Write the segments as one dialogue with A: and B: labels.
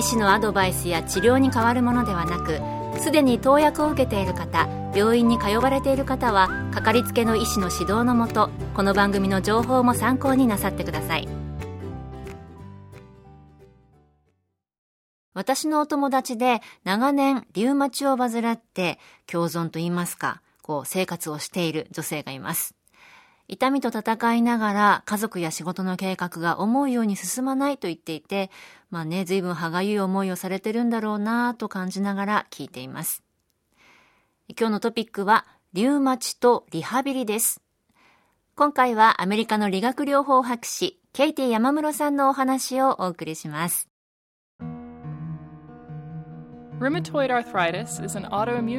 A: 医師のアドバイスや治療に変わるものではなくすでに投薬を受けている方病院に通われている方はかかりつけの医師の指導のもとこの番組の情報も参考になさってください。私のお友達で長年リウマチを患って共存といいますかこう生活をしている女性がいます。痛みと戦いながら家族や仕事の計画が思うように進まないと言っていて、まあね、随分歯がゆい思いをされてるんだろうなと感じながら聞いています。今日のトピックは、リウマチとリハビリです。今回はアメリカの理学療法博士、ケイティ山室さんのお話をお送りします。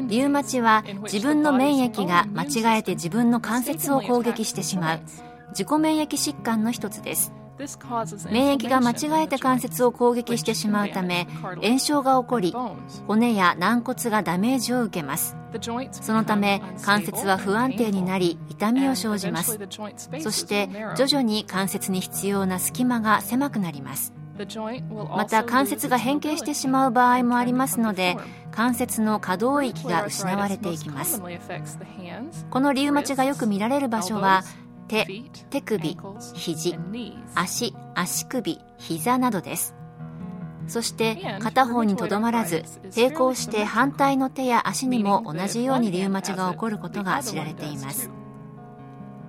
A: リウマチは自分の免疫が間違えて自分の関節を攻撃してしまう。自己免疫疾患の一つです。免疫が間違えて関節を攻撃してしまうため炎症が起こり骨や軟骨がダメージを受けます。そのため関節は不安定になり痛みを生じます。そして徐々に関節に必要な隙間が狭くなりますまた関節が変形してしまう場合もありますので関節の可動域が失われていきます。このリウマチがよく見られる場所は手手首肘足足首膝などです。そして片方にとどまらず並行して反対の手や足にも同じようにリウマチが起こることが知られています。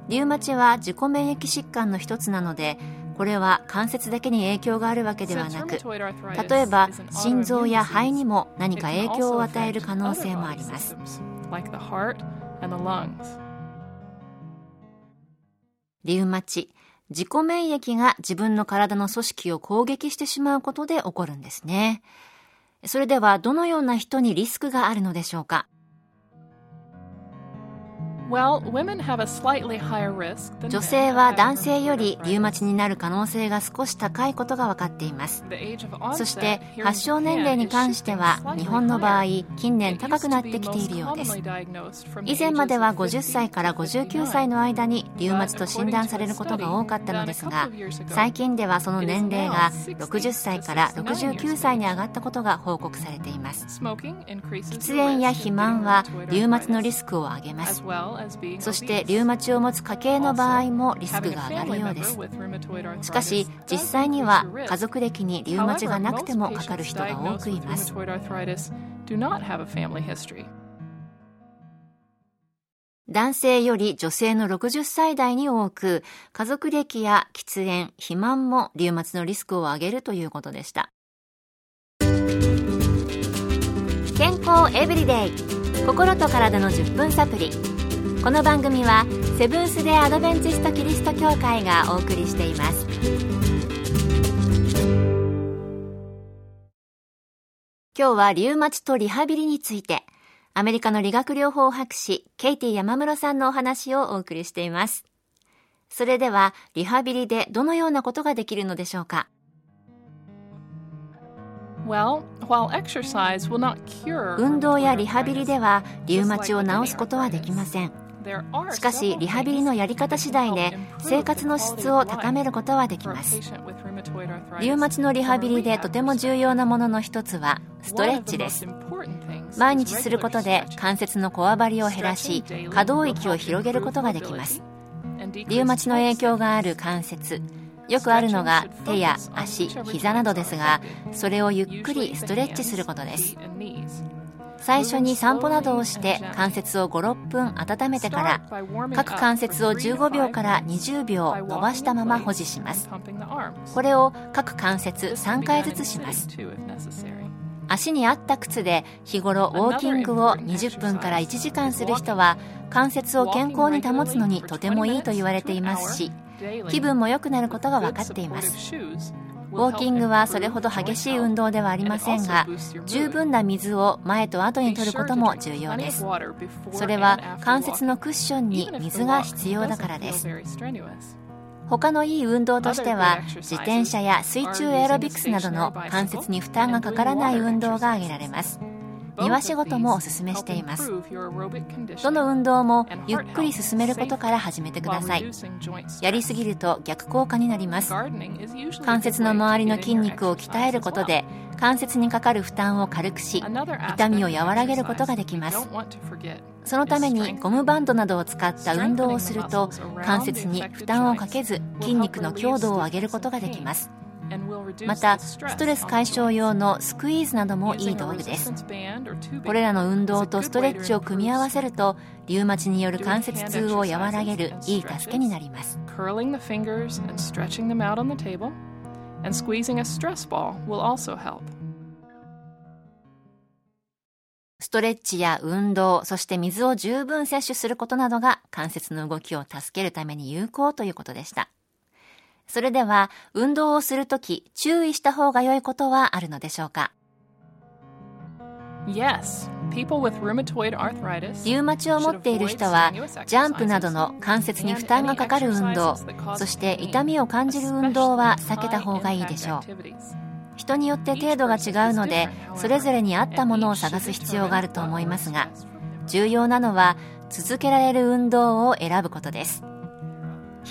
A: リウマチは自己免疫疾患の一つなのでこれは関節だけに影響があるわけではなく例えば心臓や肺にも何か影響を与える可能性もあります。リウマチ。自己免疫が自分の体の組織を攻撃してしまうことで起こるんですね。それではどのような人にリスクがあるのでしょうか？女性は男性よりリウマチになる可能性が少し高いことが分かっています。そして発症年齢に関しては日本の場合近年高くなってきているようです。以前までは50歳から59歳の間にリウマチと診断されることが多かったのですが最近ではその年齢が60歳から69歳に上がったことが報告されています。喫煙や肥満はリウマチのリスクを上げますそしてリウマチを持つ家系の場合もリスクが上がるようです。しかし実際には家族歴にリウマチがなくてもかかる人が多くいます。男性より女性の60歳代に多く家族歴や喫煙肥満もリウマチのリスクを上げるということでした。健康エブリデイ。心と体の10分サプリ。この番組はセブンス・デ・アドベンチスト・キリスト教会がお送りしています。今日はリウマチとリハビリについてアメリカの理学療法博士ケイティ山室さんのお話をお送りしています。それではリハビリでどのようなことができるのでしょうか？運動やリハビリではリウマチを治すことはできませんしかしリハビリのやり方次第で生活の質を高めることはできます。リウマチのリハビリでとても重要なものの一つはストレッチです。毎日することで関節のこわばりを減らし可動域を広げることができます。リウマチの影響がある関節。よくあるのが手や足膝などですがそれをゆっくりストレッチすることです最初に散歩などをして関節を56分温めてから各関節を15秒から20秒伸ばしたまま保持します。これを各関節3回ずつします。足に合った靴で日頃ウォーキングを20分から1時間する人は関節を健康に保つのにとてもいいと言われていますし気分も良くなることが分かっています。ウォーキングはそれほど激しい運動ではありませんが十分な水を前と後に取ることも重要です。それは関節のクッションに水が必要だからです。他のいい運動としては自転車や水中エアロビクスなどの関節に負担がかからない運動が挙げられます。庭仕事もおすすめしています。どの運動もゆっくり進めることから始めてください。やりすぎると逆効果になります。関節の周りの筋肉を鍛えることで関節にかかる負担を軽くし痛みを和らげることができます。そのためにゴムバンドなどを使った運動をすると関節に負担をかけず筋肉の強度を上げることができます。またストレス解消用のスクイーズなどもいい道具です。これらの運動とストレッチを組み合わせるとリウマチによる関節痛を和らげるいい助けになります。ストレッチや運動、そして水を十分摂取することなどが関節の動きを助けるために有効ということでした。それでは、運動をするとき注意した方が良いことはあるのでしょうか
B: ？Yes. リ
A: ウマチを持っている人はジャンプなどの関節に負担がかかる運動そして痛みを感じる運動は避けた方がいいでしょう人によって程度が違うのでそれぞれに合ったものを探す必要があると思いますが重要なのは続けられる運動を選ぶことです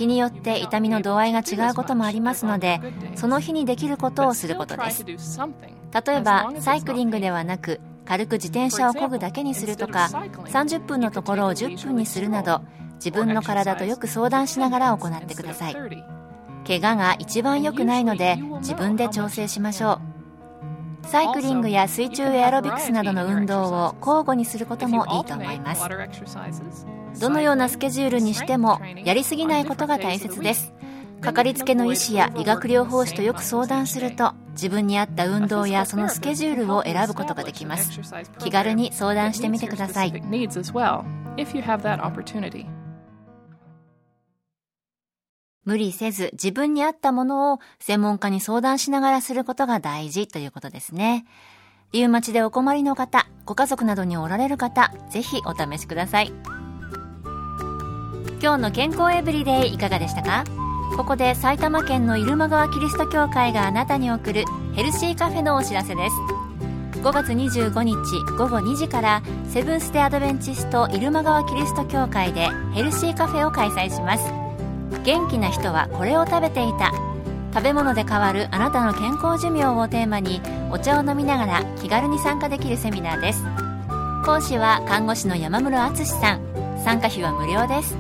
A: 日によって痛みの度合いが違うこともありますのでその日にできることをすることです。例えばサイクリングではなく軽く自転車を漕ぐだけにするとか30分のところを10分にするなど自分の体とよく相談しながら行ってください。怪我が一番良くないので自分で調整しましょう。サイクリングや水中エアロビクスなどの運動を交互にすることもいいと思います。どのようなスケジュールにしてもやりすぎないことが大切です。かかりつけの医師や理学療法士とよく相談すると自分に合った運動やそのスケジュールを選ぶことができます。気軽に相談してみてください。無理せず自分に合ったものを専門家に相談しながらすることが大事ということですね。リウマチでお困りの方ご家族などにおられる方ぜひお試しください。今日の健康エブリデイいかがでしたか？ここで埼玉県の入間川キリスト教会があなたに送るヘルシーカフェのお知らせです。5月25日午後2時からセブンス・デ・アドベンチスト入間川キリスト教会でヘルシーカフェを開催します。元気な人はこれを食べていた。食べ物で変わるあなたの健康寿命をテーマにお茶を飲みながら気軽に参加できるセミナーです。講師は看護師の山室敦さん。参加費は無料です。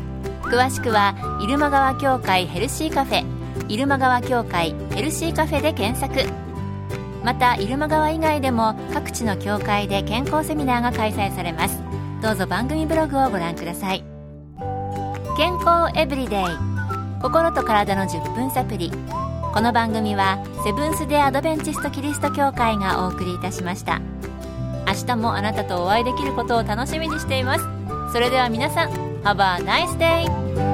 A: 詳しくは入間川協会ヘルシーカフェ入間川協会ヘルシーカフェで検索。また入間川以外でも各地の協会で健康セミナーが開催されます。どうぞ番組ブログをご覧ください。健康エブリデイ。心と体の10分サプリこの番組はセブンス・デ・アドベンチスト・キリスト教会がお送りいたしました。明日もあなたとお会いできることを楽しみにしています。それでは皆さん Have a nice day!